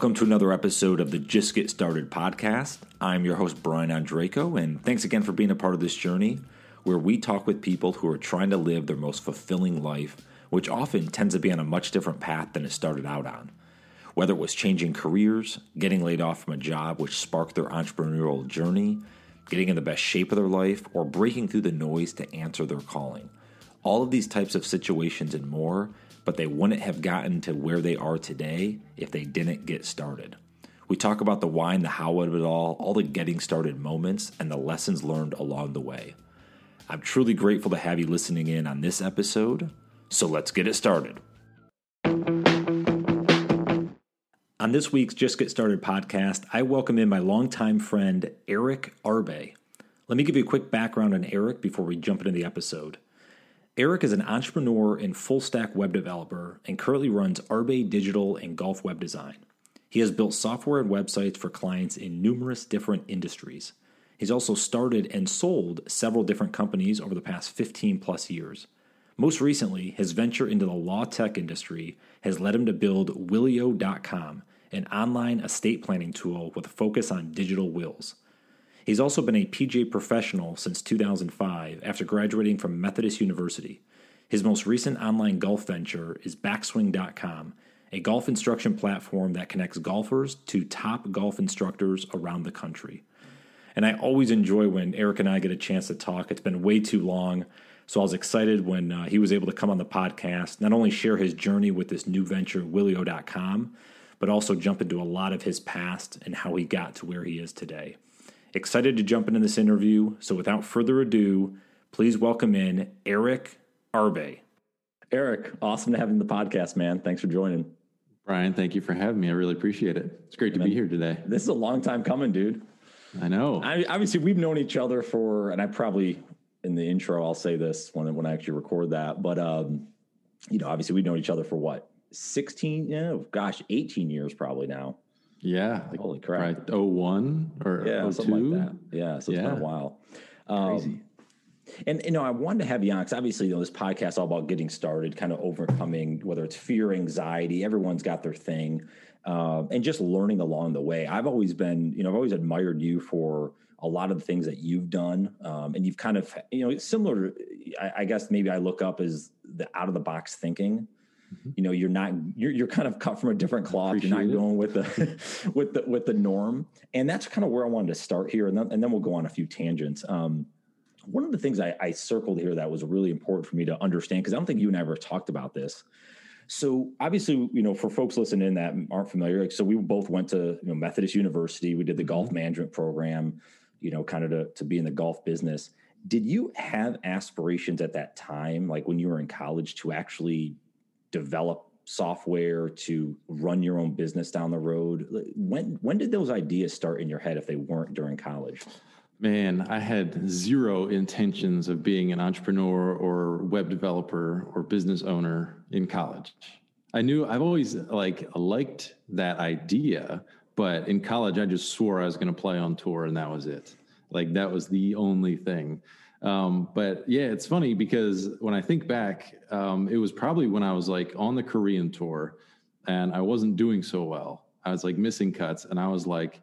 Welcome to another episode of the Just Get Started podcast. I'm your host, Brian Andreco, and thanks again for being a part of this journey where we talk with people who are trying to live their most fulfilling life, which often tends to be on a much different path than it started out on. Whether it was changing careers, getting laid off from a job which sparked their entrepreneurial journey, getting in the best shape of their life, or breaking through the noise to answer their calling. All of these types of situations and more but they wouldn't have gotten to where they are today if they didn't get started. We talk about the why and the how of it all, all the getting started moments, and the lessons learned along the way. I'm truly grateful to have you listening in on this episode, so let's get it started. On this week's Just Get Started podcast, I welcome in my longtime friend, Eric Arbe. Let me give you a quick background on Eric before we jump into the episode. Eric is an entrepreneur and full stack web developer and currently runs Arbe Digital and Golf Web Design. He has built software and websites for clients in numerous different industries. He's also started and sold several different companies over the past 15 plus years. Most recently, his venture into the law tech industry has led him to build Willio.com, an online estate planning tool with a focus on digital wills. He's also been a PGA professional since 2005 after graduating from Methodist University. His most recent online golf venture is Backswing.com, a golf instruction platform that connects golfers to top golf instructors around the country. And I always enjoy when Eric and I get a chance to talk. It's been way too long. So I was excited when uh, he was able to come on the podcast, not only share his journey with this new venture, Willio.com, but also jump into a lot of his past and how he got to where he is today. Excited to jump into this interview. So without further ado, please welcome in Eric Arbe. Eric, awesome to have you in the podcast, man. Thanks for joining. Brian, thank you for having me. I really appreciate it. It's great to be here today. This is a long time coming, dude. I know. I, obviously, we've known each other for, and I probably in the intro I'll say this when when I actually record that, but um, you know, obviously we've known each other for what sixteen, yeah, gosh, eighteen years probably now. Yeah. Like, Holy crap. Right. 01 or yeah, 02? something like that. Yeah. So it's yeah. been a while. Um, Crazy. And you know, I wanted to have you on because obviously, you know, this podcast is all about getting started, kind of overcoming whether it's fear, anxiety. Everyone's got their thing, uh, and just learning along the way. I've always been, you know, I've always admired you for a lot of the things that you've done, um, and you've kind of, you know, similar. I, I guess maybe I look up as the out of the box thinking. Mm-hmm. You know, you're not you're you're kind of cut from a different cloth. You're not it. going with the with the with the norm, and that's kind of where I wanted to start here, and then and then we'll go on a few tangents. Um, one of the things I, I circled here that was really important for me to understand because I don't think you and I ever talked about this. So obviously, you know, for folks listening that aren't familiar, like so we both went to you know Methodist University. We did the golf mm-hmm. management program, you know, kind of to, to be in the golf business. Did you have aspirations at that time, like when you were in college, to actually develop software to run your own business down the road? When when did those ideas start in your head if they weren't during college? Man i had zero intentions of being an entrepreneur or web developer or business owner in college. I knew i've always like liked that idea but in college i just swore i was going to play on tour and that was it. Like that was the only thing um, but yeah, it's funny because when I think back, um, it was probably when I was like on the Korean tour and I wasn't doing so well. I was like missing cuts and I was like,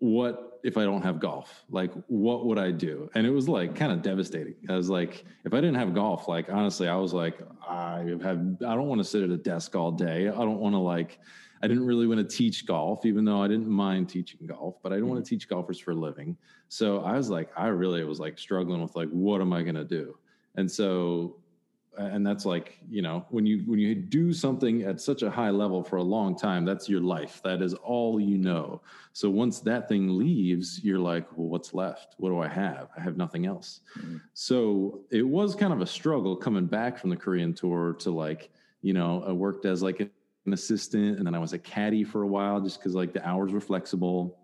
what if I don't have golf? Like, what would I do? And it was like kind of devastating. I was like, if I didn't have golf, like honestly, I was like, I have, I don't want to sit at a desk all day. I don't want to like, I didn't really want to teach golf, even though I didn't mind teaching golf, but I didn't mm-hmm. want to teach golfers for a living. So I was like, I really was like struggling with like, what am I going to do? And so, and that's like, you know, when you, when you do something at such a high level for a long time, that's your life. That is all you know. So once that thing leaves, you're like, well, what's left? What do I have? I have nothing else. Mm-hmm. So it was kind of a struggle coming back from the Korean tour to like, you know, I worked as like an assistant and then I was a caddy for a while just because like the hours were flexible.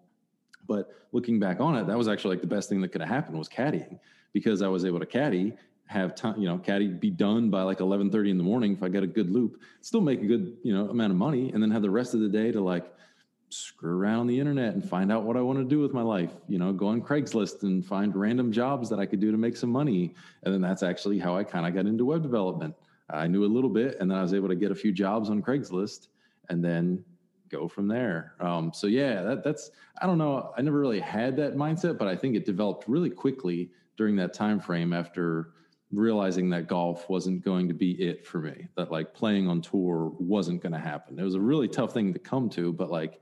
But looking back on it, that was actually like the best thing that could have happened was caddying because I was able to caddy, have time, you know, caddy be done by like 11:30 in the morning if I got a good loop, still make a good, you know, amount of money and then have the rest of the day to like screw around on the internet and find out what I want to do with my life. You know, go on Craigslist and find random jobs that I could do to make some money. And then that's actually how I kind of got into web development. I knew a little bit, and then I was able to get a few jobs on Craigslist, and then go from there. Um, so yeah, that, that's I don't know. I never really had that mindset, but I think it developed really quickly during that time frame after realizing that golf wasn't going to be it for me. That like playing on tour wasn't going to happen. It was a really tough thing to come to, but like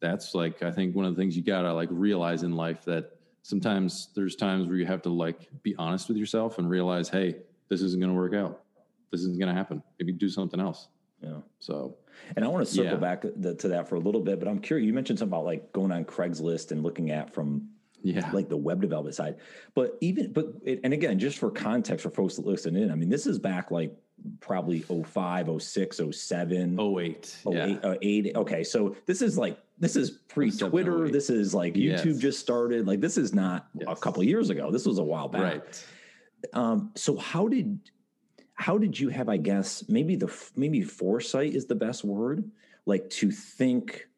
that's like I think one of the things you gotta like realize in life that sometimes there's times where you have to like be honest with yourself and realize, hey, this isn't going to work out. This isn't going to happen. Maybe do something else. Yeah. So, and I want to circle Yeah. back the, to that for a little bit, but I'm curious. You mentioned something about like going on Craigslist and looking at from yeah, like the web development side. But even, but, it, and again, just for context for folks that listen in, I mean, this is back like probably 05, 06, 07. oh eight, Oh, yeah, eight, uh, eight. Okay, so this is like this is pre Twitter. This is like Yes. YouTube just started. Like this is not a Yes. couple years ago. This was a while back. right. Um, so how did how did you have? I guess maybe the maybe foresight is the best word. Like to think,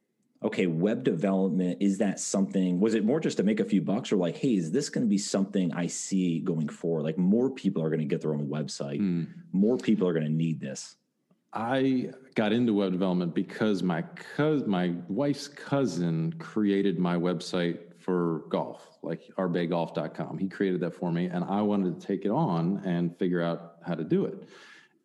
okay, web development is that something? Was it more just to make a few bucks, or like, hey, is this going to be something I see going forward? Like more people are going to get their own website. Hmm. More people are going to need this. I got into web development because my cous my wife's cousin created my website for golf, like rbaygolf.com. He created that for me, and I wanted to take it on and figure out how to do it.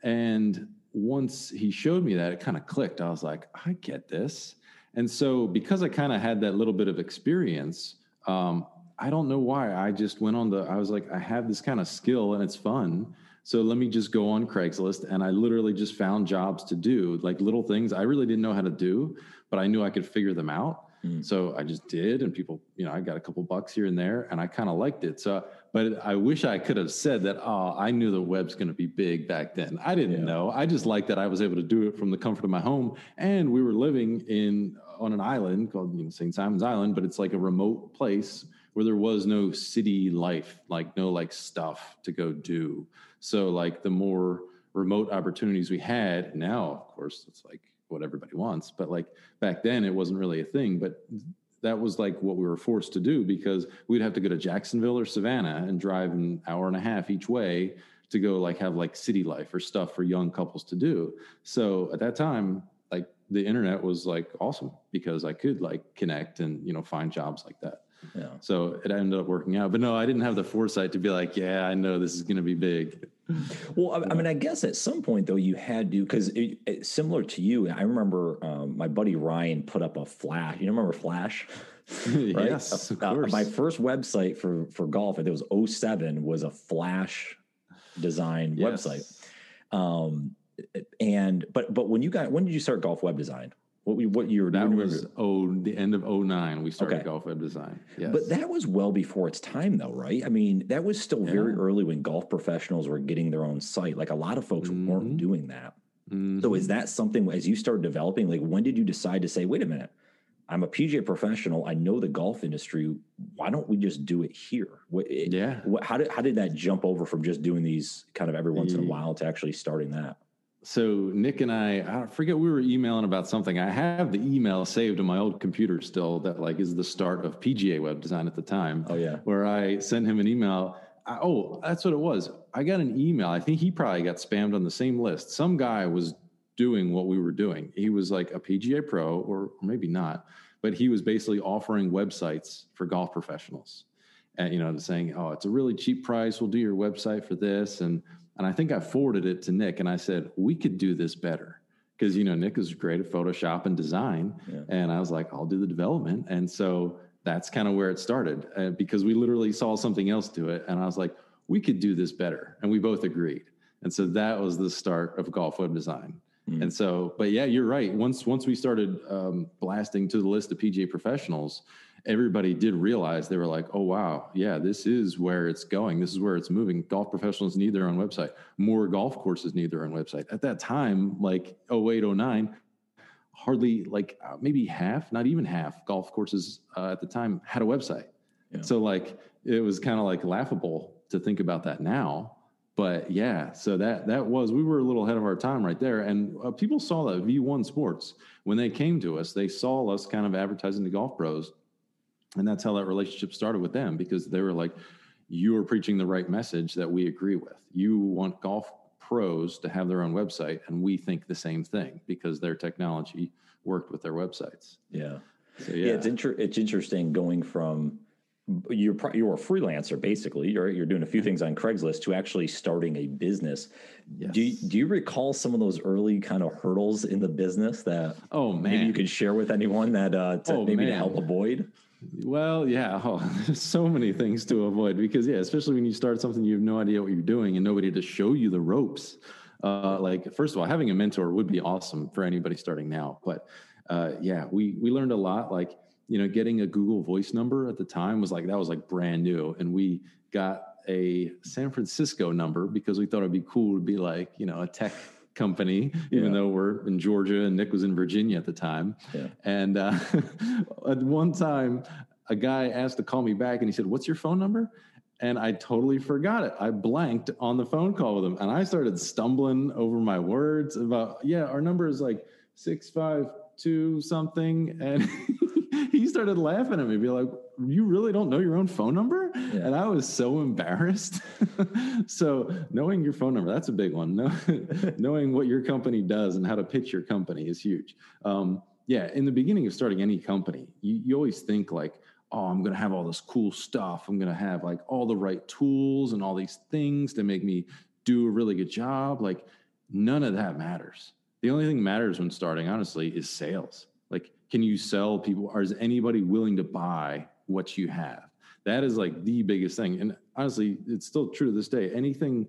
And once he showed me that, it kind of clicked. I was like, I get this. And so, because I kind of had that little bit of experience, um, I don't know why. I just went on the, I was like, I have this kind of skill and it's fun. So let me just go on Craigslist. And I literally just found jobs to do, like little things I really didn't know how to do, but I knew I could figure them out. Mm. So I just did. And people, you know, I got a couple bucks here and there and I kind of liked it. So, but I wish I could have said that, oh, I knew the web's going to be big back then. I didn't Yeah. know. I just liked that I was able to do it from the comfort of my home. And we were living in, on an island called you know, St. Simon's Island, but it's like a remote place where there was no city life, like no like stuff to go do. So like the more remote opportunities we had, now of course it's like what everybody wants, but like back then it wasn't really a thing. But that was like what we were forced to do because we'd have to go to Jacksonville or Savannah and drive an hour and a half each way to go like have like city life or stuff for young couples to do. So at that time, like the internet was like awesome because I could like connect and you know find jobs like that. Yeah. So it ended up working out. But no, I didn't have the foresight to be like, yeah, I know this is going to be big. Well, I, I mean, I guess at some point though, you had to because similar to you. I remember um, my buddy Ryan put up a Flash. You remember Flash? Right? yes, of Uh, course. my first website for for golf, it was 07, was a Flash design Yes. website. Um, and but but when you got when did you start golf web design? What we- what year? that was oh the end of 09 we started Okay. golf web design. Yes. But that was well before its time, though, right? I mean, that was still very early when golf professionals were getting their own site. Like a lot of folks weren't Mhm. doing that. Mhm. So is that something as you started developing? Like when did you decide to say, "Wait a minute, I'm a PGA professional. I know the golf industry. Why don't we just do it here?" What, it- yeah. what, how did how did that jump over from just doing these kind of every once in a while to actually starting that? So Nick and I, I forget we were emailing about something. I have the email saved on my old computer still that like is the start of PGA web design at the time. Oh yeah, where I sent him an email. I, oh, that's what it was. I got an email. I think he probably got spammed on the same list. Some guy was doing what we were doing. He was like a PGA pro, or maybe not, but he was basically offering websites for golf professionals. And you know, saying, "Oh, it's a really cheap price. We'll do your website for this." And and I think I forwarded it to Nick, and I said, "We could do this better." Because you know Nick is great at Photoshop and design, Yeah. and I was like, "I'll do the development." And so that's kind of where it started uh, because we literally saw something else do it and i was like we could do this better and we both agreed and so that was the start of golf web design Mm. and so but yeah you're right once once we started um, blasting to the list of pga professionals everybody did realize they were like oh wow yeah this is where it's going this is where it's moving golf professionals need their own website more golf courses need their own website at that time like 08 09 hardly like uh, maybe half, not even half golf courses uh, at the time had a website. Yeah. So like it was kind of like laughable to think about that now. But yeah, so that that was we were a little ahead of our time right there, and uh, people saw that V1 Sports when they came to us, they saw us kind of advertising to golf pros, and that's how that relationship started with them because they were like, "You are preaching the right message that we agree with. You want golf pros to have their own website, and we think the same thing because their technology worked with their websites. Yeah. So, yeah. yeah. it's inter- it's interesting going from you're pro- you're a freelancer basically. You're you're doing a few things on Craigslist to actually starting a business. Do you, do you recall some of those early kind of hurdles in the business that Oh, maybe you could share with anyone that uh, to Oh, maybe to help avoid? Well, yeah, oh, there's so many things to avoid because, yeah, especially when you start something, you have no idea what you're doing and nobody to show you the ropes. Uh, like, first of all, having a mentor would be awesome for anybody starting now. But uh, yeah, we we learned a lot. Like, you know, getting a Google Voice number at the time was like that was like brand new, and we got a San Francisco number because we thought it'd be cool to be like, you know, a tech company, even Yeah. though we're in Georgia and Nick was in Virginia at the time. Yeah. And uh, at one time, a guy asked to call me back and he said, What's your phone number? And I totally forgot it. I blanked on the phone call with him and I started stumbling over my words about, yeah, our number is like 652 something. And he started laughing at me, be like, You really don't know your own phone number? And I was so embarrassed. so, knowing your phone number, that's a big one. Knowing what your company does and how to pitch your company is huge. Um, yeah, in the beginning of starting any company, you, you always think like, oh, I'm going to have all this cool stuff. I'm going to have like all the right tools and all these things to make me do a really good job. Like, none of that matters. The only thing that matters when starting, honestly, is sales. Like, can you sell people? Or is anybody willing to buy what you have? That is like the biggest thing. And honestly, it's still true to this day. Anything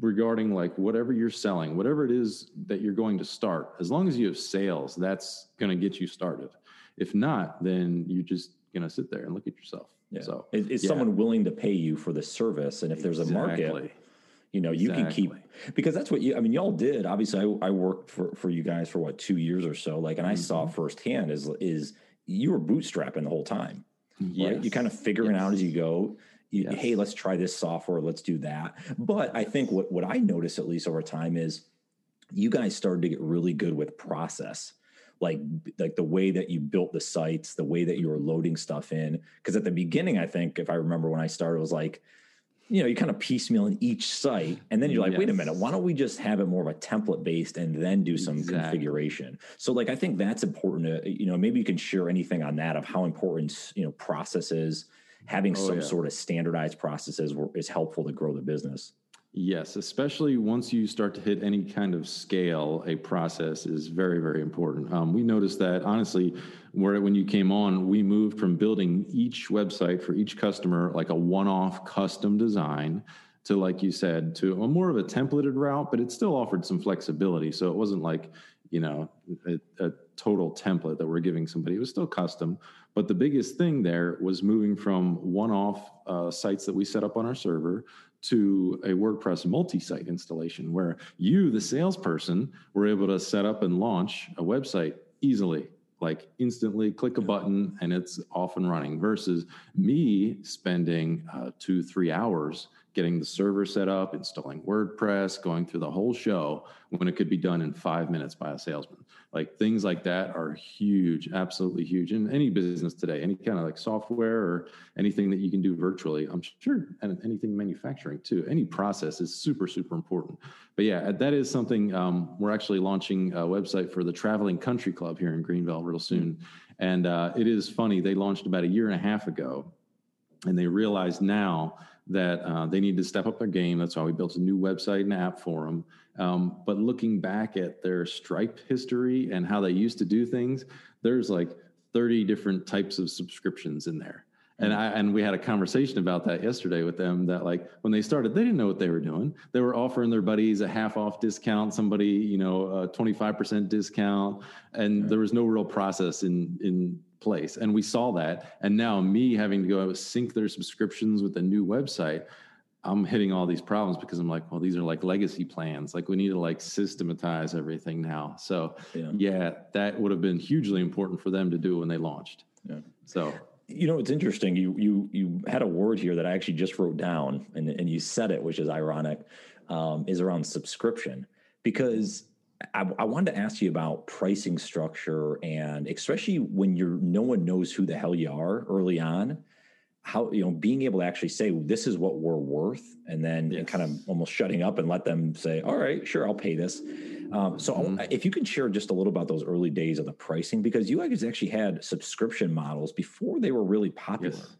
regarding like whatever you're selling, whatever it is that you're going to start, as long as you have sales, that's going to get you started. If not, then you're just going to sit there and look at yourself. Yeah. So is, is yeah. someone willing to pay you for the service? And if there's a market, you know, you can keep because that's what you. I mean, y'all did. Obviously, I, I worked for for you guys for what two years or so. Like, and I saw Mm-hmm. firsthand is is you were bootstrapping the whole time. Right? You Yes. kind of figuring out as you go. You, Yes. Hey, let's try this software. Let's do that. But I think what what I notice at least over time is you guys started to get really good with process. Like like the way that you built the sites, the way that you were loading stuff in. Because at the beginning, I think if I remember when I started, it was like, you know, you kind of piecemeal in each site, and then you're like, wait a minute, why don't we just have it more of a template based and then do some Exactly. configuration? So, like, I think that's important. To, you know, maybe you can share anything on that of how important you know processes having Oh, some yeah. sort of standardized processes is helpful to grow the business. Yes, especially once you start to hit any kind of scale, a process is very, very important. Um, we noticed that honestly, where when you came on, we moved from building each website for each customer like a one-off custom design to, like you said, to a more of a templated route, but it still offered some flexibility. So it wasn't like you know a, a total template that we're giving somebody. It was still custom, but the biggest thing there was moving from one-off uh, sites that we set up on our server to a WordPress multi-site installation where you, the salesperson, were able to set up and launch a website easily, like instantly click a button and it's off and running versus me spending uh, two, three hours getting the server set up, installing WordPress, going through the whole show when it could be done in five minutes by a salesman. Like things like that are huge, absolutely huge in any business today, any kind of like software or anything that you can do virtually. I'm sure, and anything manufacturing too. Any process is super, super important. But yeah, that is something um, we're actually launching a website for the Traveling Country Club here in Greenville real soon. And uh, it is funny, they launched about a year and a half ago, and they realize now that uh, they need to step up their game. That's why we built a new website and app for them. Um, but looking back at their Stripe history and how they used to do things, there's like 30 different types of subscriptions in there. And I and we had a conversation about that yesterday with them that like when they started, they didn't know what they were doing. They were offering their buddies a half off discount, somebody, you know, a 25% discount, and there was no real process in in place. And we saw that. And now me having to go sync their subscriptions with the new website, I'm hitting all these problems because I'm like, well, these are like legacy plans. Like we need to like systematize everything now. So Yeah. yeah, that would have been hugely important for them to do when they launched. Yeah. So You know, it's interesting. You you you had a word here that I actually just wrote down, and and you said it, which is ironic, um, is around subscription because I, I wanted to ask you about pricing structure and especially when you're no one knows who the hell you are early on. how you know being able to actually say this is what we're worth and then Yes. kind of almost shutting up and let them say all right sure i'll pay this um, so Mhm. if you can share just a little about those early days of the pricing because you guys actually had subscription models before they were really popular Yes.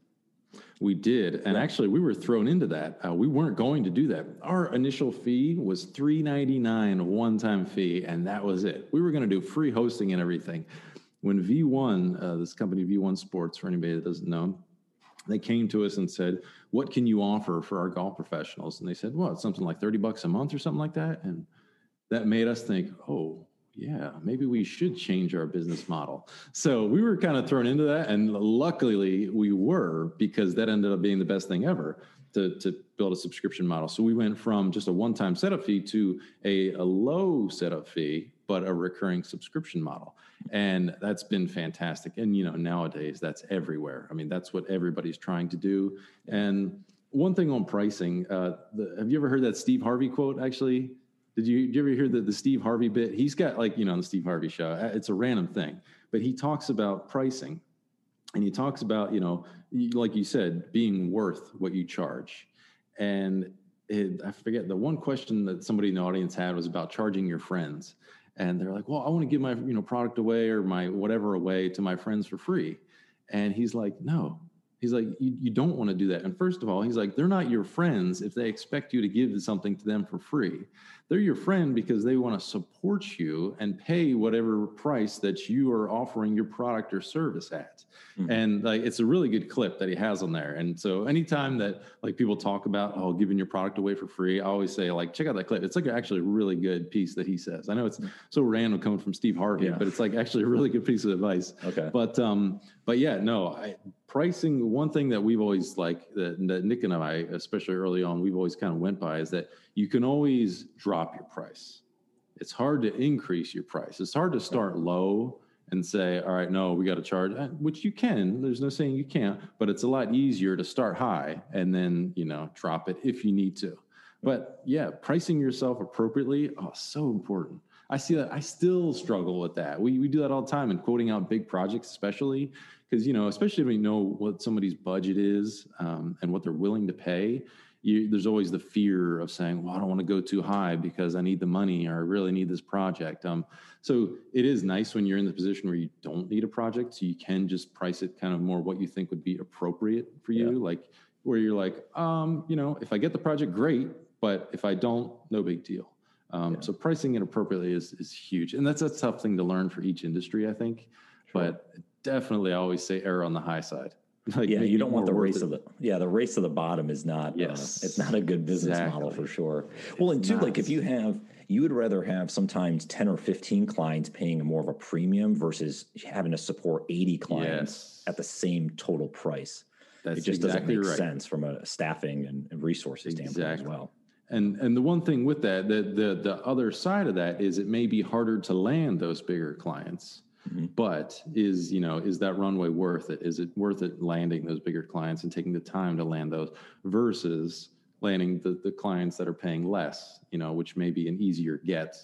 We did, and actually, we were thrown into that. Uh, we weren't going to do that. Our initial fee was three ninety nine, a one time fee, and that was it. We were going to do free hosting and everything. When V one, uh, this company V one Sports, for anybody that doesn't know, they came to us and said, "What can you offer for our golf professionals?" And they said, "Well, it's something like thirty bucks a month or something like that." And that made us think, "Oh, yeah, maybe we should change our business model." So we were kind of thrown into that, and luckily we were because that ended up being the best thing ever to to build a subscription model. So we went from just a one time setup fee to a, a low setup fee, but a recurring subscription model, and that's been fantastic. And you know nowadays that's everywhere. I mean that's what everybody's trying to do. And one thing on pricing, uh, the, have you ever heard that Steve Harvey quote? Actually, did you, did you ever hear the, the Steve Harvey bit? He's got like, you know, on the Steve Harvey show, uh, it's a random thing, but he talks about pricing and he talks about, you know, like you said, being worth what you charge. And it, I forget the one question that somebody in the audience had was about charging your friends. And they're like, well, I want to give my, you know, product away or my whatever away to my friends for free. And he's like, no, He's like, you, you don't want to do that. And first of all, he's like, they're not your friends if they expect you to give something to them for free. They're your friend because they want to support you and pay whatever price that you are offering your product or service at. Mhm. And like, it's a really good clip that he has on there. And so anytime that like people talk about, oh, giving your product away for free, I always say like, check out that clip. It's like actually a really good piece that he says. I know it's so random coming from Steve Harvey, Yeah. but it's like actually a really good piece of advice. okay But um, but yeah, no, I, pricing. One thing that we've always like that, that Nick and I, especially early on, we've always kind of went by is that you can always drop your price. It's hard to increase your price. It's hard to start low and say, all right, no, we got to charge, uh, which you can. There's no saying you can't, but it's a lot easier to start high and then you know drop it if you need to. But yeah, pricing yourself appropriately, oh, so important. I see that. I still struggle with that. We we do that all the time in quoting out big projects, especially because you know, especially when you know what somebody's budget is um, and what they're willing to pay. You, there's always the fear of saying, "Well, I don't want to go too high because I need the money or I really need this project." Um, so it is nice when you're in the position where you don't need a project, so you can just price it kind of more what you think would be appropriate for you, Yeah. like where you're like, um, you know, if I get the project, great, but if I don't, no big deal. Um, Yeah. So pricing it appropriately is is huge, and that's a tough thing to learn for each industry, I think. But definitely, I always say err on the high side. Like yeah you don't want the race of the yeah the race of the bottom is not Yes. uh, it's not a good business model for sure well and two not. like if you have you would rather have sometimes 10 or 15 clients paying more of a premium versus having to support 80 clients Yes. at the same total price That's it just exactly doesn't make right. sense from a staffing and, and resources standpoint as well And and the one thing with that, the the the other side of that is it may be harder to land those bigger clients, Mhm. but is you know is that runway worth it? Is it worth it landing those bigger clients and taking the time to land those versus landing the the clients that are paying less, you know, which may be an easier get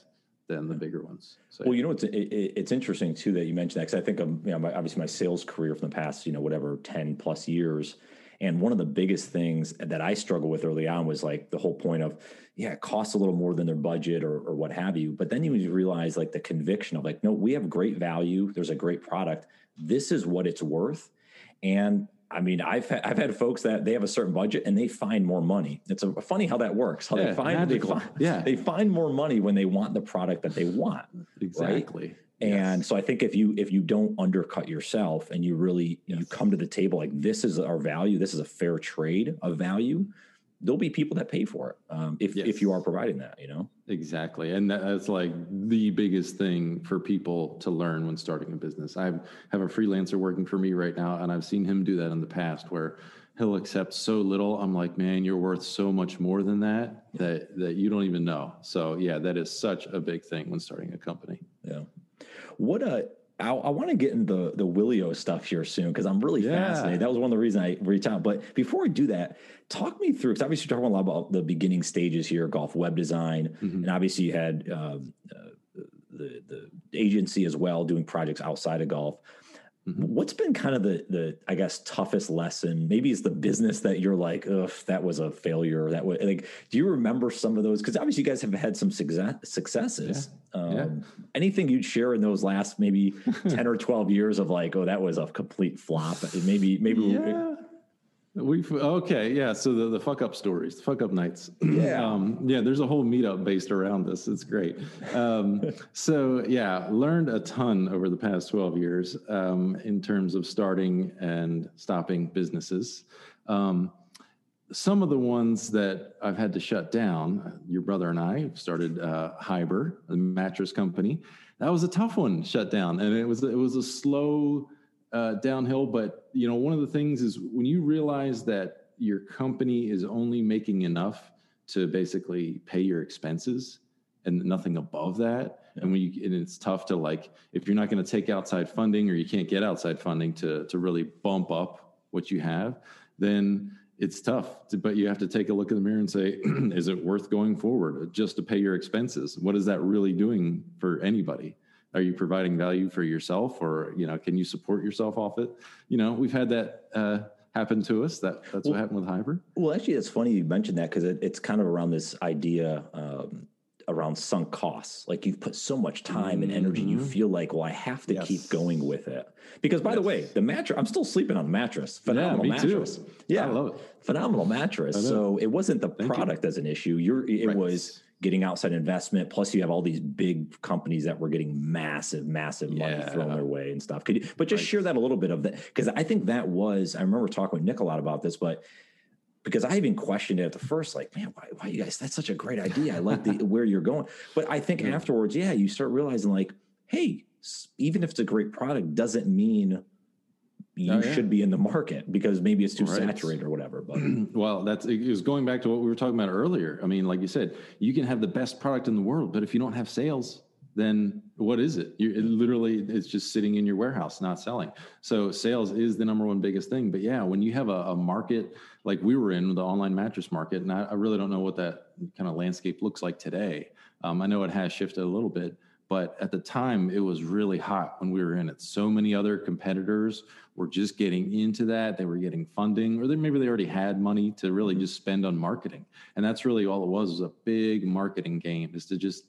than the bigger ones. So Well, you know, it's it, it- it's interesting too that you mentioned that because I think of you know my, obviously my sales career from the past you know whatever ten plus years, and one of the biggest things that I struggled with early on was like the whole point of yeah, it costs a little more than their budget or or what have you, but then you realize like the conviction of like no, we have great value. There's a great product. This is what it's worth, and I mean, I've had, I've had folks that they have a certain budget and they find more money. It's a, funny how that works. How Yeah, they find they magical. find, Yeah. they find more money when they want the product that they want. exactly. And so I think if you if you don't undercut yourself and you really you Yes. come to the table like this is our value, this is a fair trade of value, there'll be people that pay for it um, if Yes. if you are providing that. You know, Exactly. And that's like the biggest thing for people to learn when starting a business. I have a freelancer working for me right now, and I've seen him do that in the past where he'll accept so little. I'm like, man, you're worth so much more than that that that you don't even know. So yeah, that is such a big thing when starting a company. yeah. What a I, I want to get into the the Willio stuff here soon because I'm really Yeah. fascinated. That was one of the reasons I reached out. But before I do that, talk me through because obviously you're talking a lot about the beginning stages here, golf web design, Mhm. and obviously you had um, uh, the the agency as well doing projects outside of golf. What's been kind of the the I guess toughest lesson? Maybe it's the business that you're like, ugh, that was a failure. That was like, do you remember some of those? Because obviously you guys have had some success, successes. Yeah. Um, Yeah. Anything you'd share in those last maybe ten or twelve years of like, oh, that was a complete flop. Maybe maybe Yeah. We've okay, yeah. So the, the fuck up stories, the fuck up nights. Yeah. um, yeah. There's a whole meetup based around this. It's great. Um, so yeah, learned a ton over the past 12 years um, in terms of starting and stopping businesses. Um, some of the ones that I've had to shut down, your brother and I started uh, Hyber, a mattress company. That was a tough one, shut down, and it was it was a slow uh, downhill. But you know, one of the things is when you realize that your company is only making enough to basically pay your expenses and nothing above that. And when you and it's tough to like if you're not going to take outside funding or you can't get outside funding to to really bump up what you have, then it's tough. To, but you have to take a look in the mirror and say, is it worth going forward just to pay your expenses? What is that really doing for anybody? Are you providing value for yourself, or you know, can you support yourself off it? You know, we've had that uh, happen to us. That that's what happened with Hyper. Well, actually, it's funny you mentioned that because it, it's kind of around this idea um, around sunk costs. Like you've put so much time and energy, and you feel like, well, I have to Yes. keep going with it. Because, by the way, the mattress, I'm still sleeping on the mattress. Phenomenal me too. mattress. Yeah, I love it. Phenomenal mattress. So it wasn't the product as an issue. You're, it Right. was getting outside investment. Plus, you have all these big companies that were getting massive, massive money Yeah. thrown their way and stuff. Could you, but just share that a little bit of that because I think that was. I remember talking with Nick a lot about this, but because I even questioned it at the first, like, man, why, why you guys? That's such a great idea. I like the where you're going. But I think afterwards, yeah, you start realizing, like, hey, even if it's a great product, doesn't mean you Oh, yeah. should be in the market because maybe it's too Right. saturated or whatever. But Well, that's it was going back to what we were talking about earlier. I mean, like you said, you can have the best product in the world, but if you don't have sales, then what is it? You it literally it's just sitting in your warehouse, not selling. So sales is the number one biggest thing. But yeah, when you have a, a market like we were in the online mattress market, and I, I really don't know what that kind of landscape looks like today. Um, I know it has shifted a little bit, but at the time it was really hot when we were in it. So many other competitors were just getting into that. They were getting funding, or they, maybe they already had money to really mm-hmm. just spend on marketing. And that's really all it was, was a big marketing game is to just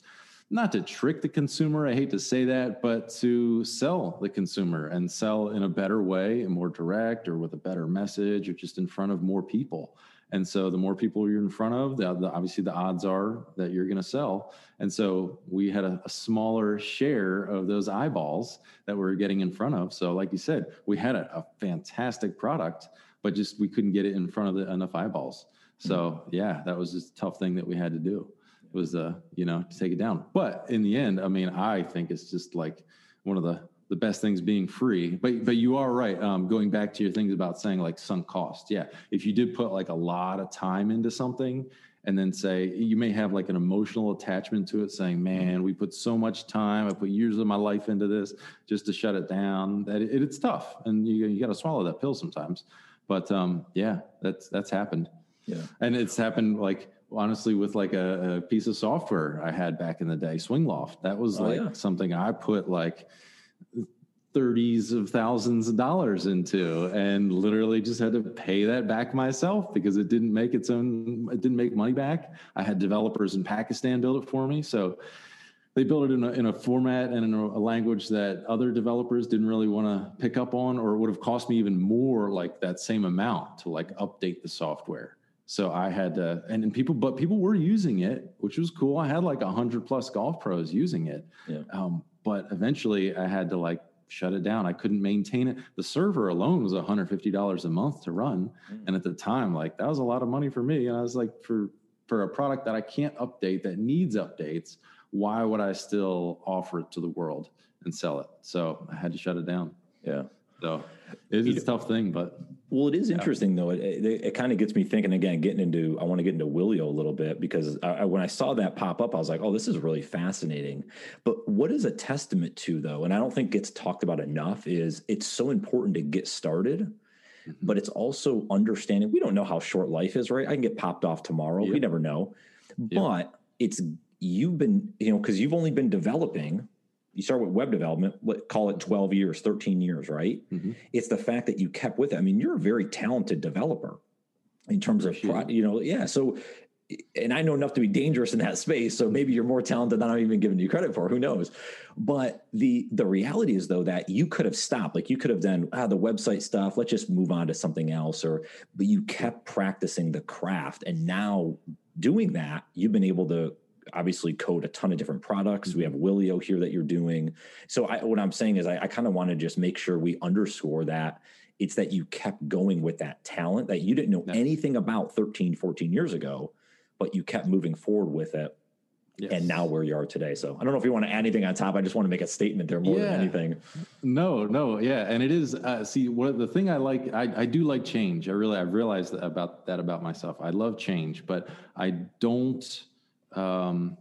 not to trick the consumer, I hate to say that, but to sell the consumer and sell in a better way and more direct or with a better message or just in front of more people. And so the more people you're in front of, the, the, obviously the odds are that you're going to sell. And so we had a, a smaller share of those eyeballs that we were getting in front of. So like you said, we had a, a fantastic product, but just we couldn't get it in front of the, enough eyeballs. So yeah, that was just a tough thing that we had to do It was uh you know to take it down but in the end i mean i think it's just like one of the the best things being free. But but you are right um going back to your things about saying like sunk cost. Yeah if you did put like a lot of time into something and then say you may have like an emotional attachment to it saying man we put so much time i put years of my life into this just to shut it down that it, it's tough and you, you got to swallow that pill sometimes. But um yeah that's that's happened. Yeah, and it's happened like honestly with like a, a piece of software I had back in the day, Swingloft. That was Oh, like yeah. something I put like thirties of thousands of dollars into and literally just had to pay that back myself because it didn't make its own it didn't make money back. I had developers in Pakistan build it for me. So they built it in a, in a format and in a, a language that other developers didn't really want to pick up on or it would have cost me even more like that same amount to like update the software so i had to and, and people but people were using it which was cool i had like 100 plus golf pros using it Yeah. um, but eventually i had to like shut it down i couldn't maintain it the server alone was $150 a month to run mm. and at the time like that was a lot of money for me and i was like for for a product that i can't update that needs updates why would I still offer it to the world and sell it? So I had to shut it down. yeah. So it is a tough thing, but Well, it is interesting though. It, it, it kind of gets me thinking again, getting into, I want to get into Willio a little bit because I, I, when I saw that pop up, I was like, oh, this is really fascinating. But what is a testament to though, and I don't think gets talked about enough is it's so important to get started, mm-hmm. but it's also understanding. We don't know how short life is, right? I can get popped off tomorrow. We never know, Yep. but it's, you've been, you know, cause you've only been developing you start with web development, let call it 12 years, 13 years, right? Mm-hmm. It's the fact that you kept with it. I mean, you're a very talented developer in terms of, pro, you know, yeah. So, and I know enough to be dangerous in that space. So maybe you're more talented than I'm even giving you credit for. Who knows? But the the reality is though that you could have stopped. Like you could have done ah, the website stuff. Let's just move on to something else. Or but you kept practicing the craft, and now doing that, you've been able to obviously code a ton of different products. We have mm-hmm. Willio here that you're doing. So I, what I'm saying is I, I kind of want to just make sure we underscore that it's that you kept going with that talent that you didn't know anything about 13, 14 years ago, but you kept moving forward with it. Yes. And now where you are today. So I don't know if you want to add anything on top. I just want to make a statement there more yeah. than anything. No, no, yeah, and it is. Uh, see, what the thing I like, I, I do like change. I really, I've realized that about that about myself. I love change, but I don't um,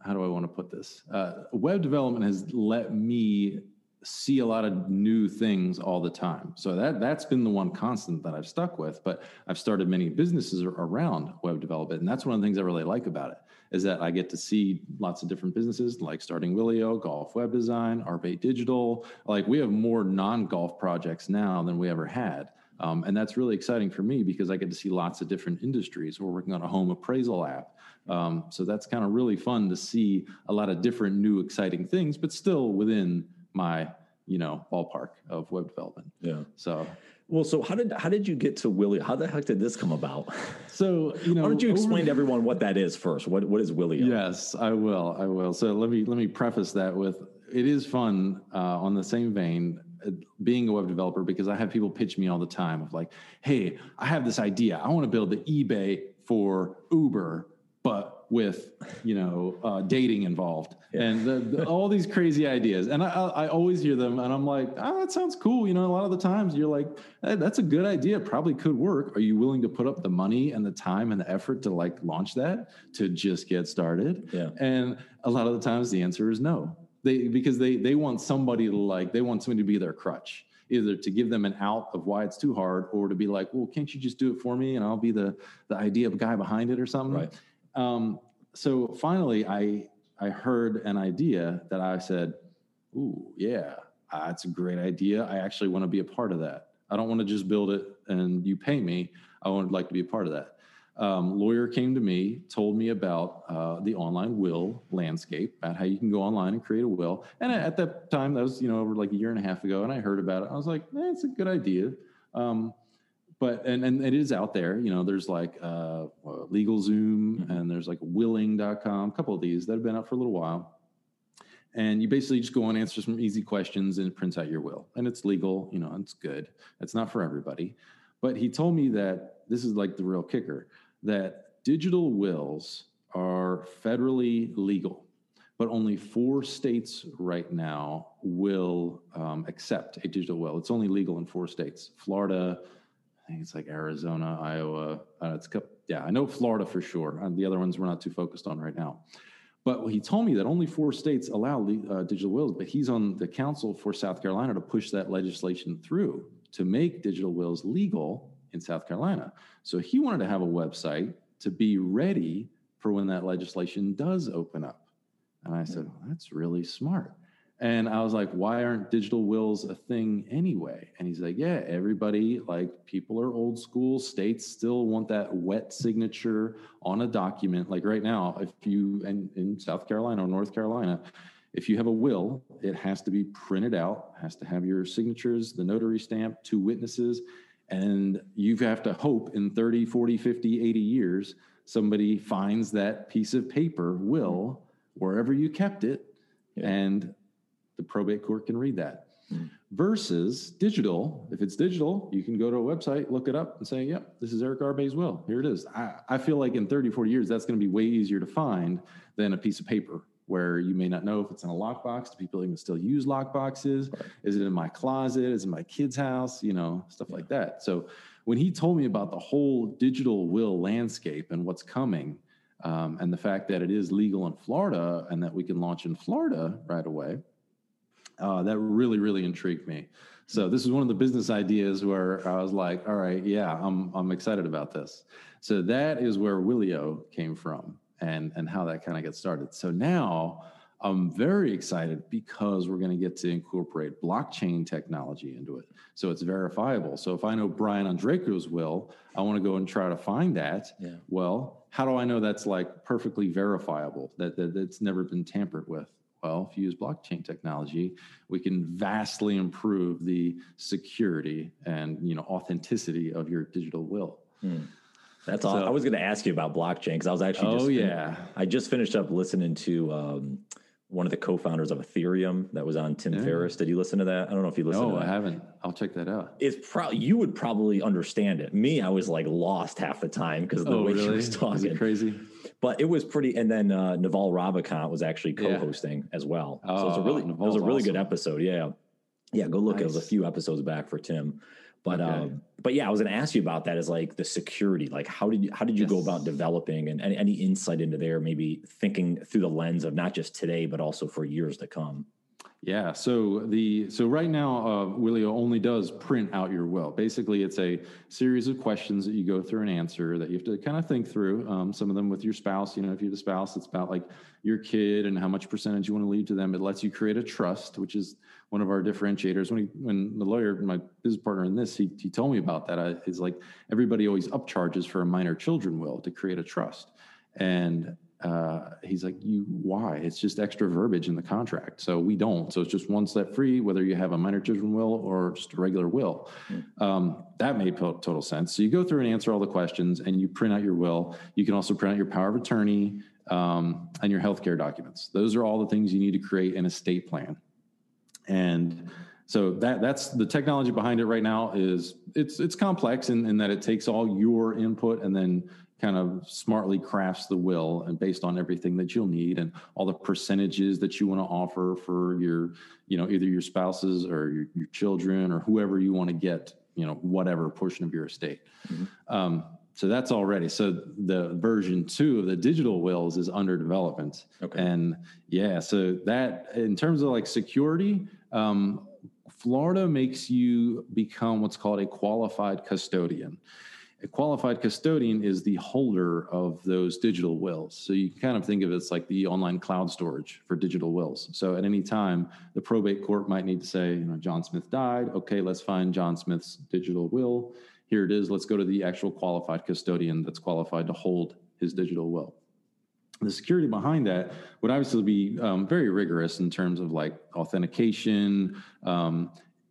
how do I want to put this? Uh, web development has let me see a lot of new things all the time. So that that's been the one constant that I've stuck with. But I've started many businesses around web development, and that's one of the things I really like about it is that I get to see lots of different businesses like starting Willio, Golf Web Design, Arbe Digital. Like we have more non-golf projects now than we ever had. Um, and that's really exciting for me because I get to see lots of different industries. We're working on a home appraisal app. Um, so that's kind of really fun to see a lot of different new exciting things, but still within my you know ballpark of web development. Yeah. So well, so how did how did you get to Willio? How the heck did this come about? So you know, why don't you explain to everyone what that is first? What what is Willio? Yes, I will. I will. So let me let me preface that with it is fun uh, on the same vein uh, being a web developer because I have people pitch me all the time of like, hey, I have this idea. I want to build the eBay for Uber but with you know uh, dating involved. Yeah. and the, the, all these crazy ideas. And I, I, always hear them and i'm like oh, that sounds cool. You know a lot of the times you're like hey, that's a good idea. Probably could work. Are you willing to put up the money and the time and the effort to like launch that to just get started? Yeah. And a lot of the times the answer is no. They because they they want somebody to like they want somebody to be their crutch either to give them an out of why it's too hard or to be like well can't you just do it for me and i'll be the the idea of guy behind it or something? Right um, so finally, I I heard an idea that I said, "Ooh, yeah, that's a great idea. I actually want to be a part of that. I don't want to just build it and you pay me. I would like to be a part of that." Um, lawyer came to me, told me about uh, the online will landscape, about how you can go online and create a will. And at that time, that was you know over like a year and a half ago, and I heard about it. I was like, eh, "It's a good idea." Um, but and, and it is out there you know there's like uh, LegalZoom mm-hmm. and there's like willing.com a couple of these that have been out for a little while. And you basically just go and answer some easy questions and prints out your will. And it's legal you know it's good. It's not for everybody. But he told me that this is like the real kicker that digital wills are federally legal but only four states right now will um, accept a digital will. It's only legal in four states florida I think it's like Arizona, Iowa. Uh, it's yeah, I know Florida for sure. Uh, the other ones we're not too focused on right now. But he told me that only four states allow uh, digital wills, but he's on the council for South Carolina to push that legislation through to make digital wills legal in South Carolina. So he wanted to have a website to be ready for when that legislation does open up. And I said, well, that's really smart. And I was like, why aren't digital wills a thing anyway? And he's like, yeah, everybody, like people are old school. States still want that wet signature on a document. Like right now, if you, and in South Carolina or North Carolina, if you have a will, it has to be printed out, has to have your signatures, the notary stamp, two witnesses. And you have to hope in 30, 40, 50, 80 years, somebody finds that piece of paper, will, wherever you kept it. Yeah. And the probate court can read that. Mm. Versus digital, if it's digital, you can go to a website, look it up, and say, yep, this is Eric Arbe's will. Here it is. I, I feel like in 30, 40 years, that's going to be way easier to find than a piece of paper where you may not know if it's in a lockbox. Do people even still use lockboxes? Right. Is it in my closet? Is it in my kid's house? You know, stuff yeah. like that. So when he told me about the whole digital will landscape and what's coming, um, and the fact that it is legal in Florida and that we can launch in Florida right away, uh, that really, really intrigued me. So this is one of the business ideas where I was like, all right, yeah, I'm I'm excited about this. So that is where Willio came from and and how that kind of got started. So now I'm very excited because we're going to get to incorporate blockchain technology into it. So it's verifiable. So if I know Brian Ondrejko's will, I want to go and try to find that. Yeah. Well, how do I know that's like perfectly verifiable, that, that that's never been tampered with? Well, if you use blockchain technology, we can vastly improve the security and you know authenticity of your digital will. That's all. I was going to ask you about blockchain because I was actually. Oh just yeah, I just finished up listening to um, one of the co-founders of Ethereum that was on Tim Ferriss. Did you listen to that? I don't know if you listened. no, I haven't. I'll check that out. It's probably you would probably understand it. Me, I was like lost half the time because of the way he was Is talking. crazy? But it was pretty. And then uh, Naval Ravikant was actually co-hosting as well. so it was a Oh, really, it was a really good episode. Yeah, yeah. Go look. It was a few episodes back for Tim. But Okay. um, but yeah, I was going to ask you about that. Is like the security. Like how did you how did you go about developing and any, any insight into there? Maybe thinking through the lens of not just today, but also for years to come. Yeah. So the so right now, uh, Willio only does print out your will. Basically, it's a series of questions that you go through and answer that you have to kind of think through. Um, some of them with your spouse. You know, if you have a spouse, it's about like your kid and how much percentage you want to leave to them. It lets you create a trust, which is one of our differentiators. When he, when the lawyer, my business partner in this, he he told me about that. Like everybody always upcharges for a minor children will to create a trust, and uh, he's like, you why? It's just extra verbiage in the contract. So we don't. So it's just one step free, whether you have a minor children will or just a regular will. Um, that made to- total sense. So you go through and answer all the questions, and you print out your will. You can also print out your power of attorney um, and your healthcare documents. Those are all the things you need to create an estate plan. And so that that's the technology behind it right now is it's it's complex in, in that it takes all your input and then kind of smartly crafts the will and based on everything that you'll need and all the percentages that you want to offer for your you know either your spouses or your, your children or whoever you want to get you know whatever portion of your estate. Um, so that's already so the version two of the digital wills is under development. Okay. and yeah so that in terms of like security um, florida makes you become what's called a qualified custodian a qualified custodian is the holder of those digital wills. So you can kind of think of it as like the online cloud storage for digital wills. So at any time, the probate court might need to say, you know, John Smith died. Okay, let's find John Smith's digital will. Here it is. Let's go to the actual qualified custodian that's qualified to hold his digital will. The security behind that would obviously be um, very rigorous in terms of like authentication, um,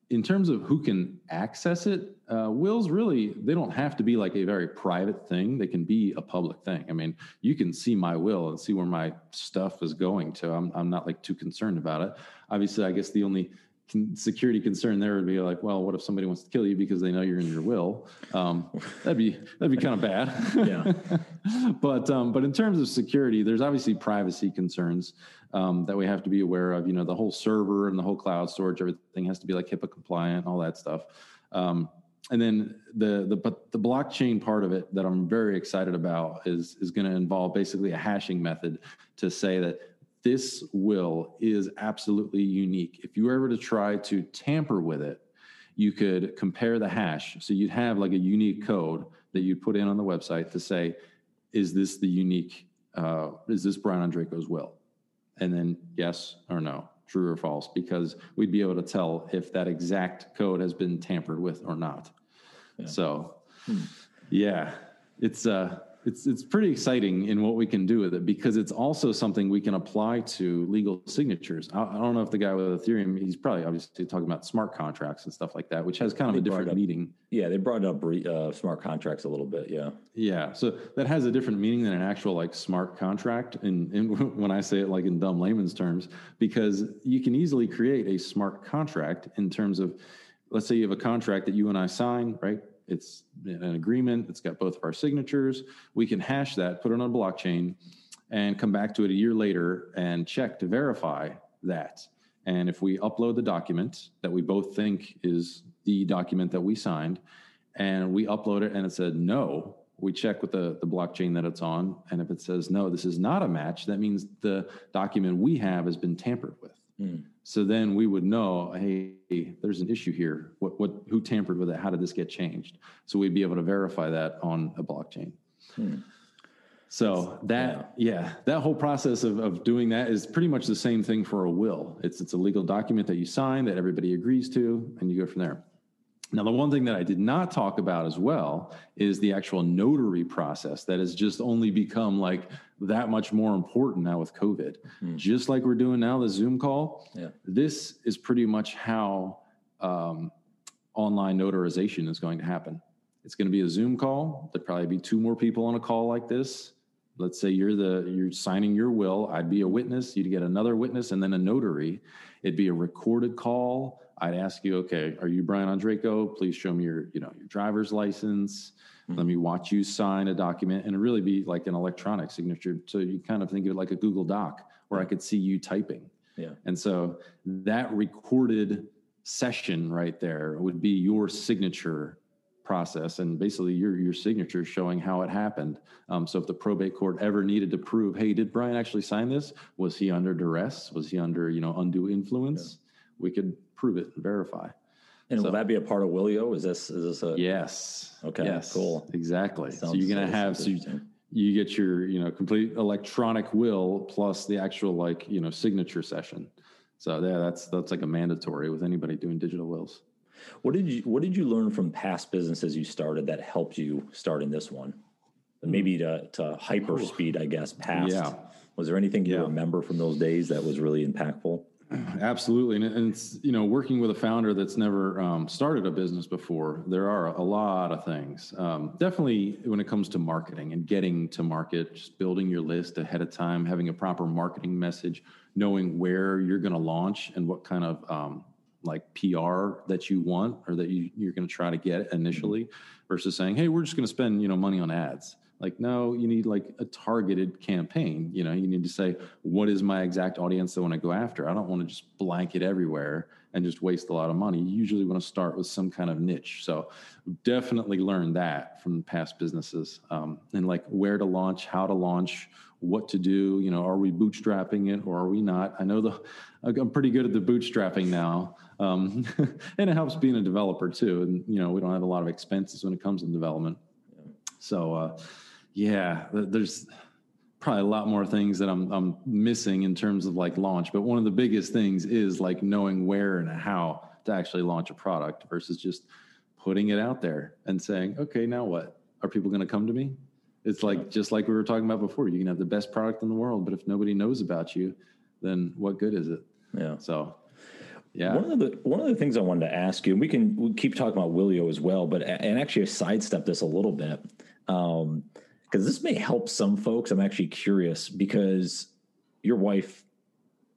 in terms of who can access it, uh, wills really they don't have to be like a very private thing. They can be a public thing. I mean, you can see my will and see where my stuff is going to. I'm I'm not like too concerned about it. Obviously, I guess the only security concern there would be like, well, what if somebody wants to kill you because they know you're in your will? Um, that'd be that'd be kind of bad. Yeah. but um, but in terms of security, there's obviously privacy concerns um, that we have to be aware of. You know, the whole server and the whole cloud storage, everything has to be like HIPAA compliant, all that stuff. Um, and then the the but the blockchain part of it that I'm very excited about is is going to involve basically a hashing method to say that this will is absolutely unique. If you were ever to try to tamper with it, you could compare the hash. So you'd have like a unique code that you'd put in on the website to say, is this the unique, uh, is this Brian Ondrako's will? And then yes or no, true or false, because we'd be able to tell if that exact code has been tampered with or not. So, yeah, it's uh, it's it's pretty exciting in what we can do with it because it's also something we can apply to legal signatures. I, I don't know if the guy with Ethereum, he's probably obviously talking about smart contracts and stuff like that, which has kind of They a different up- meaning. Yeah, they brought up uh, smart contracts a little bit. Yeah. Yeah, so that has a different meaning than an actual like smart contract. And, and when I say it like in dumb layman's terms, because you can easily create a smart contract in terms of, let's say you have a contract that you and I sign, right? It's an agreement. It's got both of our signatures. We can hash that, put it on a blockchain, and come back to it a year later and check to verify that. And if we upload the document that we both think is the document that we signed, and we upload it and it said no, we check with the, the blockchain that it's on. And if it says no, this is not a match, that means the document we have has been tampered with. Hmm. So then we would know, hey, there's an issue here. What, what, who tampered with it? How did this get changed? So we'd be able to verify that on a blockchain. Hmm. So that yeah. that whole process of, of doing that is pretty much the same thing for a will. It's it's a legal document that you sign that everybody agrees to, and you go from there. Now, the one thing that I did not talk about as well is the actual notary process that has just only become like that much more important now with COVID. Mm. Just like we're doing now, the Zoom call. Yeah. This is pretty much how um, online notarization is going to happen. It's going to be a Zoom call. There'd probably be two more people on a call like this. Let's say you're the you're signing your will. I'd be a witness. You'd get another witness and then a notary. It'd be a recorded call I'd ask you, okay, are you Brian Ondrako? Please show me your, you know, your driver's license. Mm-hmm. Let me watch you sign a document and it really be like an electronic signature. So you kind of think of it like a Google Doc where I could see you typing. Yeah. And so that recorded session right there would be your signature process and basically your your signature showing how it happened. Um, so if the probate court ever needed to prove, hey, did Brian actually sign this? Was he under duress? Was he under you know undue influence? Yeah. We could prove it and verify. And so, will that be a part of Willio? Is this is this a yes? Okay, yes, cool, exactly. Sounds, so you're gonna have so you, you get your you know complete electronic will plus the actual like you know signature session. So yeah, that's that's like a mandatory with anybody doing digital wills. What did you What did you learn from past businesses you started that helped you start in this one? And maybe to to hyper speed, I guess. Past. Yeah. Was there anything you yeah. remember from those days that was really impactful? Absolutely, and it's you know working with a founder that's never um, started a business before. There are a lot of things. Um, definitely, when it comes to marketing and getting to market, just building your list ahead of time, having a proper marketing message, knowing where you're going to launch and what kind of um, like PR that you want or that you, you're going to try to get initially, mm-hmm. versus saying, "Hey, we're just going to spend you know money on ads." Like, no, you need like a targeted campaign. You know, you need to say, what is my exact audience that I want to go after? I don't want to just blanket everywhere and just waste a lot of money. You usually want to start with some kind of niche. So definitely learn that from past businesses um, and like where to launch, how to launch, what to do. You know, are we bootstrapping it or are we not? I know the I'm pretty good at the bootstrapping now, um, and it helps being a developer too. And you know, we don't have a lot of expenses when it comes to development. So. Uh, yeah, there's probably a lot more things that I'm I'm missing in terms of like launch, but one of the biggest things is like knowing where and how to actually launch a product versus just putting it out there and saying, "Okay, now what? Are people going to come to me?" It's like just like we were talking about before. You can have the best product in the world, but if nobody knows about you, then what good is it? Yeah. So yeah. One of the one of the things I wanted to ask you, and we can we keep talking about Willio as well, but and actually sidestep this a little bit. Um, because this may help some folks. I'm actually curious because your wife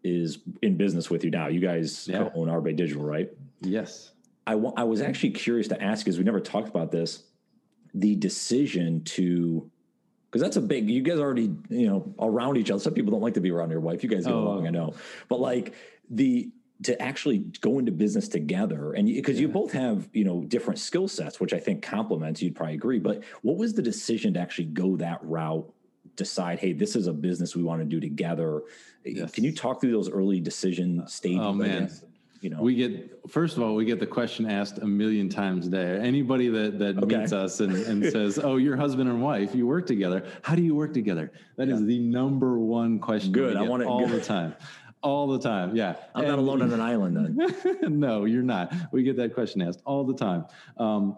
is in business with you now. You guys yeah. own Arbe Digital, right? Yes. I, w- I was actually curious to ask because we never talked about this. The decision to, because that's a big. You guys already, you know, around each other. Some people don't like to be around your wife. You guys get oh. along, I know. But like the to actually go into business together and because yeah. you both have you know different skill sets which i think complements you'd probably agree but what was the decision to actually go that route decide hey this is a business we want to do together yes. can you talk through those early decision oh, stages oh man you know we get first of all we get the question asked a million times a day anybody that that okay. meets us and, and says oh your husband and wife you work together how do you work together That yeah. is the number one question good i want it all good. the time all the time. Yeah. I'm and, not alone on an island then. no, you're not. We get that question asked all the time. Um,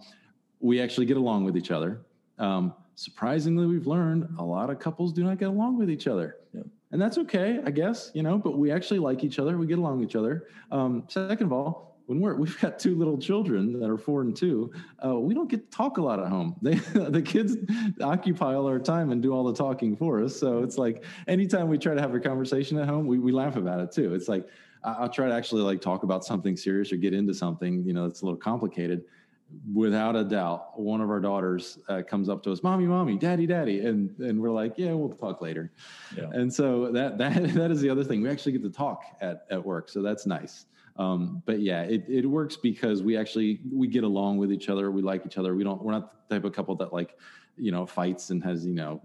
we actually get along with each other. Um, surprisingly, we've learned a lot of couples do not get along with each other. Yeah. And that's okay, I guess, you know, but we actually like each other. We get along with each other. Um, second of all, when we're we've got two little children that are four and two, uh, we don't get to talk a lot at home. They the kids occupy all our time and do all the talking for us. So it's like anytime we try to have a conversation at home, we we laugh about it too. It's like I'll try to actually like talk about something serious or get into something you know that's a little complicated. Without a doubt, one of our daughters uh, comes up to us, "Mommy, mommy, daddy, daddy," and and we're like, "Yeah, we'll talk later." Yeah. And so that that that is the other thing. We actually get to talk at at work, so that's nice. Um, but yeah, it, it works because we actually we get along with each other. We like each other. We don't. We're not the type of couple that like you know fights and has you know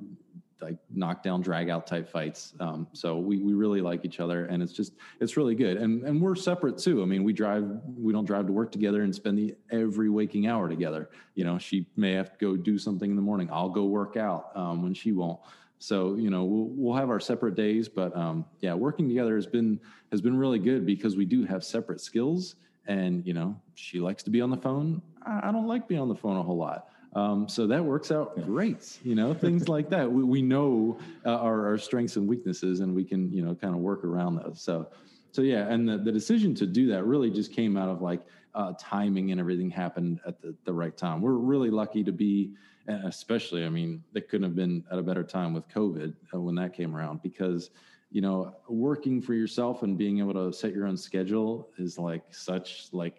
like knockdown drag out type fights. Um, so we, we really like each other and it's just, it's really good. And, and we're separate too. I mean, we drive, we don't drive to work together and spend the every waking hour together. You know, she may have to go do something in the morning. I'll go work out um, when she won't. So you know we'll, we'll have our separate days, but um, yeah, working together has been has been really good because we do have separate skills. And you know she likes to be on the phone. I, I don't like being on the phone a whole lot. Um, so that works out great, you know, things like that. We, we know uh, our, our strengths and weaknesses, and we can, you know, kind of work around those. So, so yeah, and the, the decision to do that really just came out of like uh, timing and everything happened at the, the right time. We're really lucky to be, especially, I mean, it couldn't have been at a better time with COVID uh, when that came around because, you know, working for yourself and being able to set your own schedule is like such like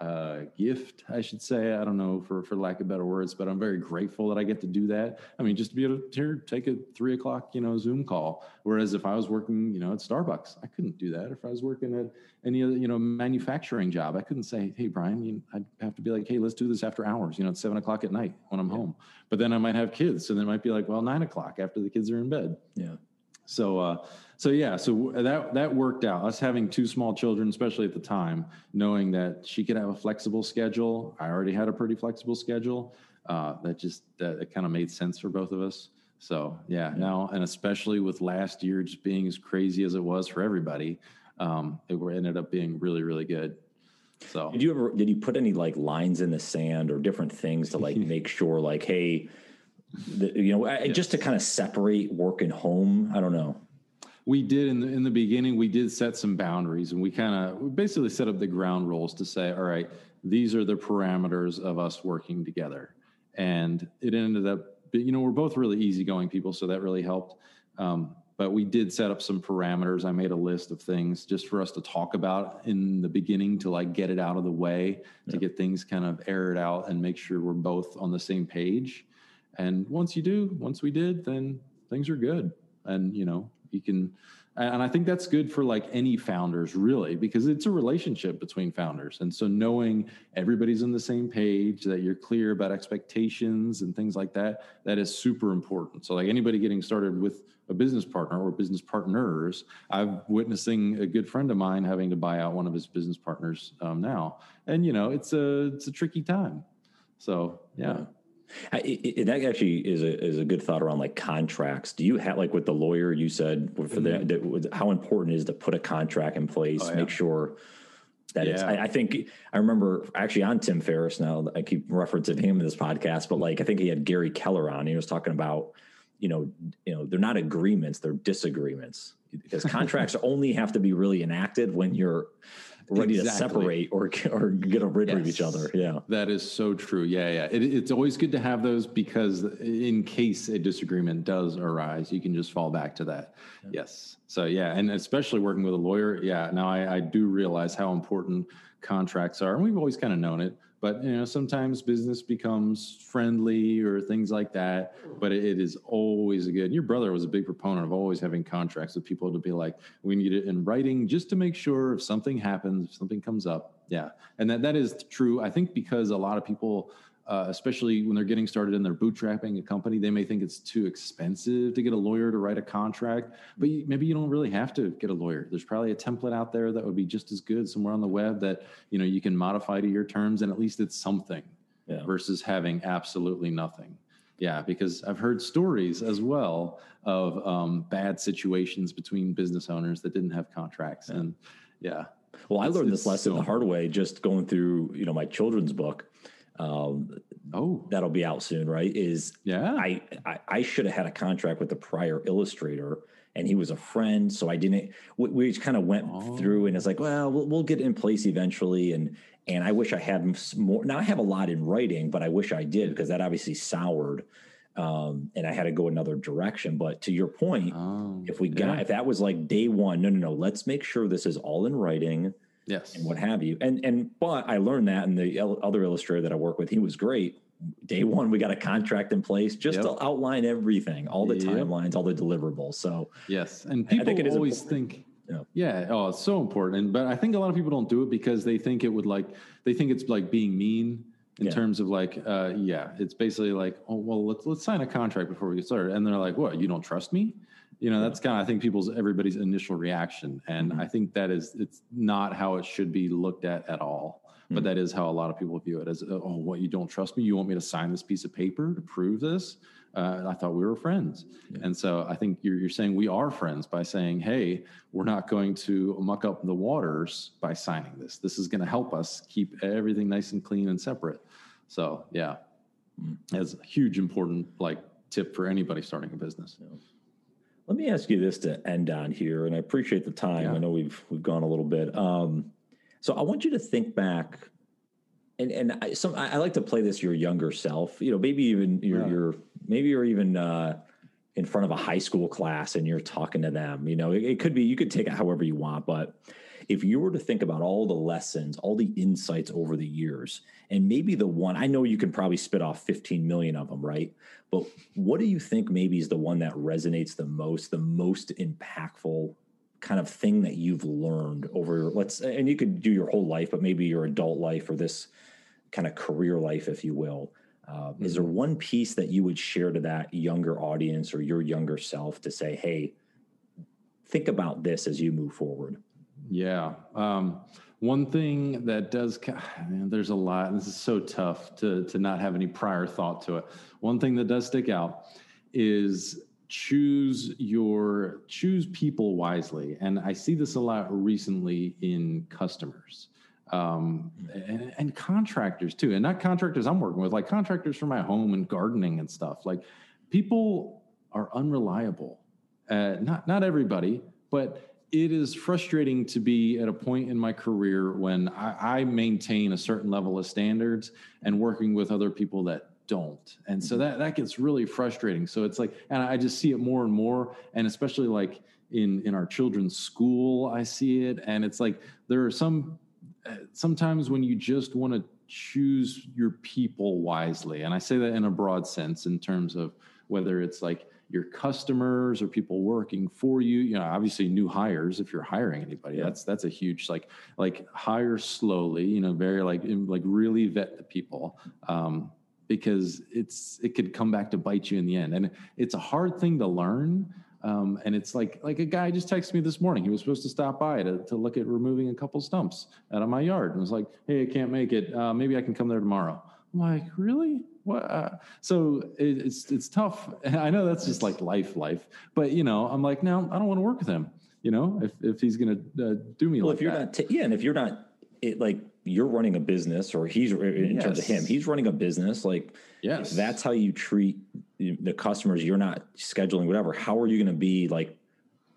uh, gift, I should say. I don't know for for lack of better words, but I'm very grateful that I get to do that. I mean, just to be able to here, take a three o'clock, you know, Zoom call. Whereas if I was working, you know, at Starbucks, I couldn't do that. If I was working at any other, you know, manufacturing job, I couldn't say, "Hey, Brian," you, I'd have to be like, "Hey, let's do this after hours." You know, at seven o'clock at night when I'm yeah. home. But then I might have kids, so they might be like, "Well, nine o'clock after the kids are in bed." Yeah. So, uh, so yeah, so that that worked out. Us having two small children, especially at the time, knowing that she could have a flexible schedule. I already had a pretty flexible schedule. Uh, that just that it kind of made sense for both of us. So yeah, yeah, now and especially with last year just being as crazy as it was for everybody, um, it ended up being really really good. So did you ever did you put any like lines in the sand or different things to like make sure like hey the, you know, yes. just to kind of separate work and home. I don't know. We did in the in the beginning. We did set some boundaries, and we kind of basically set up the ground rules to say, all right, these are the parameters of us working together. And it ended up, you know, we're both really easygoing people, so that really helped. Um, but we did set up some parameters. I made a list of things just for us to talk about in the beginning to like get it out of the way, yeah. to get things kind of aired out and make sure we're both on the same page. And once you do, once we did, then things are good. And, you know, you can, and I think that's good for like any founders really, because it's a relationship between founders. And so knowing everybody's on the same page, that you're clear about expectations and things like that, that is super important. So like anybody getting started with a business partner or business partners, I'm witnessing a good friend of mine having to buy out one of his business partners um, now. And, you know, it's a, it's a tricky time. So yeah. It, that actually is a is a good thought around like contracts. Do you have like with the lawyer you said for mm-hmm. the, how important is to put a contract in place, oh, yeah. make sure that yeah. it's. I, I, think I remember actually on Tim Ferriss. Now I keep referencing him in this podcast, but like I think he had Gary Keller on. He was talking about you know you know they're not agreements, they're disagreements because contracts only have to be really enacted when you're ready exactly. to separate or or get rid yes. of each other. Yeah, that is so true. Yeah, yeah. It, it's always good to have those because in case a disagreement does arise, you can just fall back to that. Yeah. Yes. So yeah, and especially working with a lawyer. Yeah. Now I, I do realize how important contracts are, and we've always kind of known it but you know sometimes business becomes friendly or things like that but it is always a good your brother was a big proponent of always having contracts with people to be like we need it in writing just to make sure if something happens if something comes up. Yeah. And that that is true i think because a lot of people uh, especially when they're getting started and they're bootstrapping a company, they may think it's too expensive to get a lawyer to write a contract. But you, maybe you don't really have to get a lawyer. There's probably a template out there that would be just as good somewhere on the web that you know you can modify to your terms, and at least it's something yeah. versus having absolutely nothing. Yeah, because I've heard stories as well of um, bad situations between business owners that didn't have contracts, yeah. and yeah. Well, I learned this lesson so the hard way just going through you know my children's book um, oh, that'll be out soon, right? Is yeah, I I, I should have had a contract with the prior illustrator, and he was a friend, so I didn't. We, we kind of went oh. through, and it's like, well, well, we'll get in place eventually, and and I wish I had more. Now I have a lot in writing, but I wish I did because that obviously soured. Um, and I had to go another direction. But to your point, oh, if we got if that was like day one, no, no, no, let's make sure this is all in writing yes, and what have you. And and but I learned that, and the other illustrator that I work with, he was great. Day one, we got a contract in place just yep. to outline everything, all the yep. timelines, all the deliverables. So yes, and people I think always think. Yeah. yeah. Oh, it's so important. But I think a lot of people don't do it because they think it would like they think it's like being mean in yeah. terms of like uh yeah, it's basically like, oh well let's let's sign a contract before we get started. And they're like, What, you don't trust me? You know that's kind of i think people's everybody's initial reaction and mm-hmm. i think that is it's not how it should be looked at at all but that is how a lot of people view it as oh what you don't trust me you want me to sign this piece of paper to prove this uh, i thought we were friends yeah. and so i think you're, you're saying we are friends by saying hey we're not going to muck up the waters by signing this this is going to help us keep everything nice and clean and separate so yeah mm. that's a huge important like tip for anybody starting a business yeah. Let me ask you this to end on here, and I appreciate the time. Yeah. I know we've we've gone a little bit. Um, so I want you to think back, and and I, some I, like to play this your younger self. You know, maybe even you're, yeah. you're maybe you're even uh, in front of a high school class and you're talking to them. You know, it, it could be you could take it however you want, but if you were to think about all the lessons, all the insights over the years, and maybe the one I know you can probably spit off 15 million of them, right? But what do you think maybe is the one that resonates the most, the most impactful kind of thing that you've learned over let's and you could do your whole life but maybe your adult life or this kind of career life if you will uh, mm-hmm. is there mm-hmm. one piece that you would share to that younger audience or your younger self to say hey think about this as you move forward yeah um, one thing that does man, there's a lot this is so tough to to not have any prior thought to it. One thing that does stick out is choose your choose people wisely and i see this a lot recently in customers um, and, and, contractors too and not contractors i'm working with like contractors for my home and gardening and stuff like people are unreliable uh, not not everybody but it is frustrating to be at a point in my career when I, I maintain a certain level of standards and working with other people that don't. And so mm-hmm. that that gets really frustrating. So it's like and i just see it more and more and especially like in in our children's school i see it. And it's like there are some uh, sometimes when you just want to choose your people wisely. And i say that in a broad sense in terms of whether it's like your customers or people working for you you know obviously new hires if you're hiring anybody yeah. that's that's a huge like like hire slowly you know very like like really vet the people um because it's it could come back to bite you in the end. And it's a hard thing to learn um, and it's like like a guy just texted me this morning. He was supposed to stop by to, to look at removing a couple stumps out of my yard. And was like hey i can't make it. Uh, maybe i can come there tomorrow. I'm like really what uh, so it, it's it's tough. And i know that's just like life life. But you know i'm like no i don't want to work with him you know if if he's gonna uh, do me well like if you're that. not t- yeah and if you're not it like you're running a business or he's in yes. terms of him he's running a business like yes. that's how you treat the customers. You're not scheduling whatever. How are you going to be like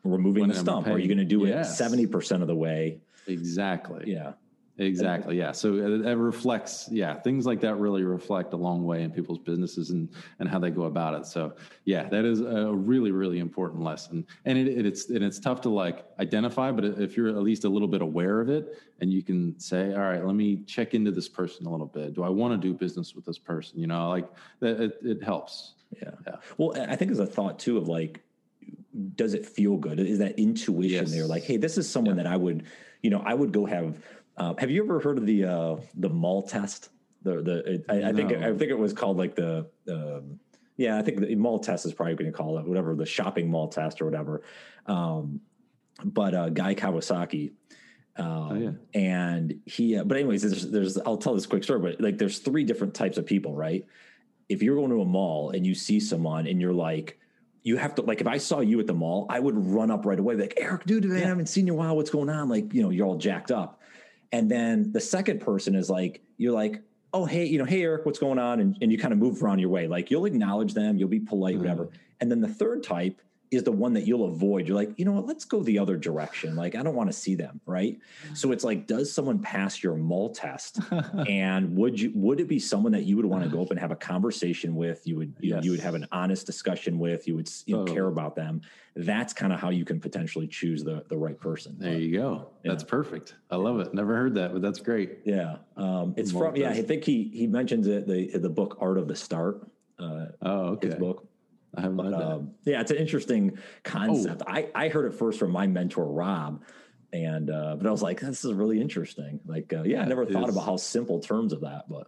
removing when the stump? Are you going to do yes. it 70% of the way? Exactly. Yeah Exactly. Yeah. So uh, it, it, reflects, yeah, things like that really reflect a long way in people's businesses and, and how they go about it. So yeah, that is a really, really important lesson. And it, it, it's, and it's tough to like identify, but if you're at least a little bit aware of it and you can say, all right, let me check into this person a little bit. Do I want to do business with this person? You know, like that, it, it helps. Yeah. yeah. Well, I think as a thought too of like, does it feel good? Is that intuition yes. there? Like, Hey, this is someone yeah. that I would, you know, I would go have uh, have you ever heard of the uh, the mall test? The the I, no. I, think I think it was called like the um, yeah I think the mall test is probably going to call it whatever the shopping mall test or whatever. Um, but uh, Guy Kawasaki. Um, oh, yeah. and he, uh, but anyways, there's, there's, I'll tell this quick story, but like, there's three different types of people, right? If you're going to a mall and you see someone and you're like, you have to like if I saw you at the mall, I would run up right away, like Eric, dude, man, yeah. I haven't seen you in a while. What's going on? Like, you know, you're all jacked up. And then the second person is like, you're like, oh, hey, you know, hey, Eric, what's going on? And, and you kind of move around your way. Like you'll acknowledge them, you'll be polite, mm-hmm. whatever. And then the third type is the one that you'll avoid. You're like, you know what, let's go the other direction. Like, I don't want to see them. Right. So it's like, does someone pass your mall test? and would you, would it be someone that you would want to go up and have a conversation with? You would, you, yes. you would have an honest discussion with, you would you know, care about them. That's kind of how you can potentially choose the, the right person. There you go. Yeah. That's perfect. I love it. Never heard that, but that's great. Yeah. Um, it's from, test. yeah, I think he, he mentions it, the, the book Art of the Start. Uh, oh, okay. His book I haven't but, um, yeah, it's an interesting concept. Oh. I, I heard it first from my mentor, Rob. And, uh, but I was like, this is really interesting. Like, uh, yeah, I never thought about how simple terms of that, but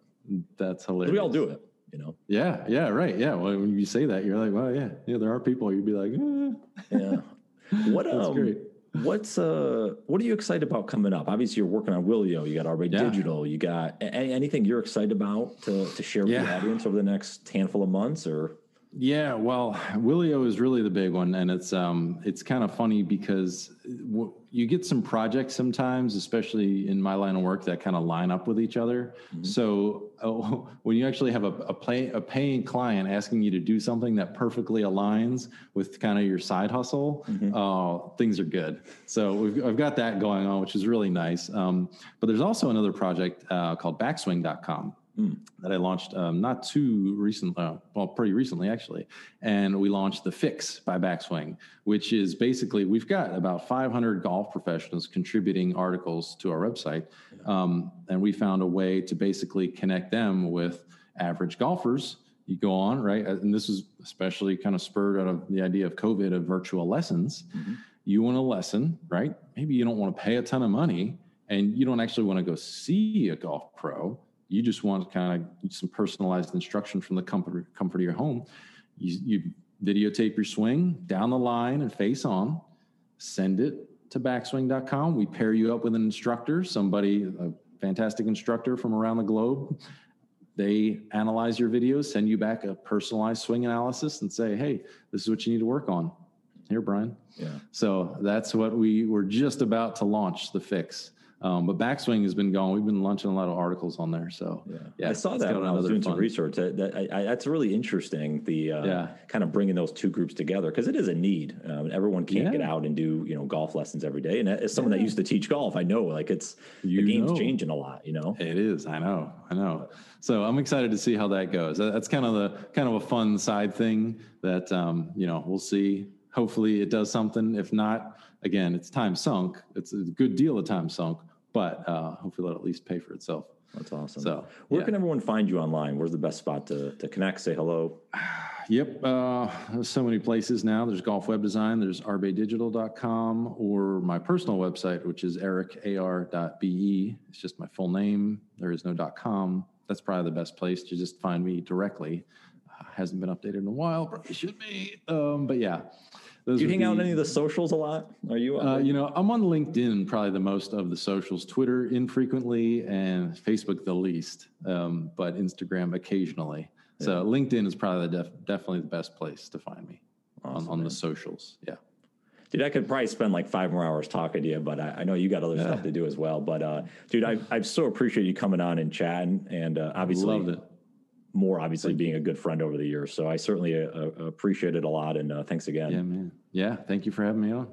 that's hilarious. We all do it, you know? Yeah. Yeah. Right. Yeah. Well, when you say that, you're like, well, yeah, yeah, there are people you'd be like, eh. yeah. What, um, great. What's uh what are you excited about coming up? Obviously, you're working on Willio. You got Arbe Yeah. Digital. You got a- anything you're excited about to to share with the audience over the next handful of months, or Yeah, well, Willio is really the big one, and it's um, it's kind of funny because w- you get some projects sometimes, especially in my line of work, that kind of line up with each other. So oh, when you actually have a a, pay, a paying client asking you to do something that perfectly aligns with kind of your side hustle, uh, things are good. So we've, I've got that going on, which is really nice. Um, but there's also another project uh, called Backswing.com that I launched um, not too recently, uh, well, pretty recently actually. And we launched the Fix by Backswing, which is basically we've got about 500 golf professionals contributing articles to our website, um, and we found a way to basically connect them with average golfers. You go on right, and this is especially kind of spurred out of the idea of COVID of virtual lessons. You want a lesson, right? Maybe you don't want to pay a ton of money, and you don't actually want to go see a golf pro you just want kind of some personalized instruction from the comfort, comfort of your home. You, you videotape your swing down the line and face on, send it to backswing.com. We pair you up with an instructor, somebody, a fantastic instructor from around the globe. They analyze your videos, send you back a personalized swing analysis, and say, hey, this is what you need to work on. Here, Brian. yeah, So that's what we were just about to launch the fix. Um, but Backswing has been going. We've been launching a lot of articles on there. So yeah, I saw that when I was doing some research. That, that I, I, that's really interesting. The uh, Yeah. kind of bringing those two groups together because it is a need. Um, everyone can't Yeah. get out and do you know golf lessons every day. And as someone that used to teach golf, I know like it's You the game's know. changing a lot. You know, It is. I know. I know. So I'm excited to see how that goes. That's kind of the kind of a fun side thing that um, you know we'll see. Hopefully it does something. If not, again, it's time sunk. It's a good deal of time sunk, but uh, hopefully it'll at least pay for itself. that's awesome. So, where yeah. can everyone find you online? Where's the best spot to to connect? Say hello. Yep. Uh, so many places now. There's Golf Web Design, there's arbedigital.com, or my personal website, which is ericar.be. It's just my full name. There is no .com. That's probably the best place to just find me directly. Uh, hasn't been updated in a while. Probably should be. Um, but yeah. Those Do you hang out on any of the socials a lot? Are you? uh, you know, I'm on LinkedIn probably the most of the socials, Twitter infrequently, and Facebook the least, um, but Instagram occasionally. So LinkedIn is probably the def- definitely the best place to find me on, Awesome, on man. the socials. Yeah. Dude, I could probably spend like five more hours talking to you, but I, I know you got other stuff to do as well. But uh, dude, I I so appreciate you coming on and chatting, and uh, obviously Loved it. More obviously being a good friend over the years. So I certainly uh, uh, appreciate it a lot, and uh, thanks again. Yeah, man. Yeah. Thank you for having me on.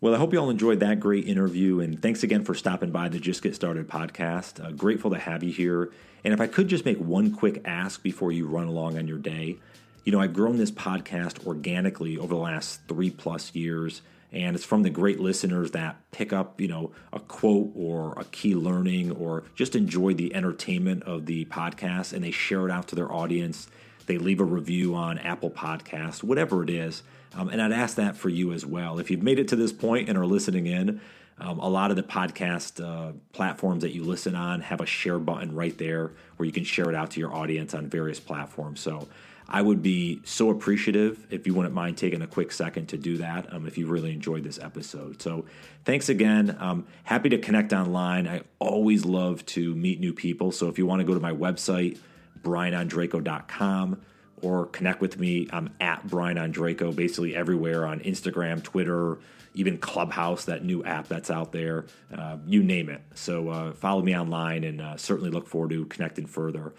Well, I hope you all enjoyed that great interview, and thanks again for stopping by the Just Get Started podcast. Uh, grateful to have you here. And if I could just make one quick ask before you run along on your day, you know, I've grown this podcast organically over the last three plus years, and it's from the great listeners that pick up, you know, a quote or a key learning or just enjoy the entertainment of the podcast and they share it out to their audience. They leave a review on Apple Podcasts, whatever it is. Um, and I'd ask that for you as well. If you've made it to this point and are listening in, um, a lot of the podcast uh, platforms that you listen on have a share button right there where you can share it out to your audience on various platforms. So I would be so appreciative if you wouldn't mind taking a quick second to do that um, if you really enjoyed this episode. So thanks again. Um, happy to connect online. I always love to meet new people. So if you want to go to my website, brianondrako.com or connect with me. I'm at Brian Ondrako, basically everywhere on Instagram, Twitter, even Clubhouse, that new app that's out there. Uh, you name it. So uh, follow me online and uh, certainly look forward to connecting further.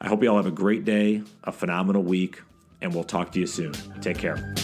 I hope you all have a great day, a phenomenal week, and we'll talk to you soon. Take care.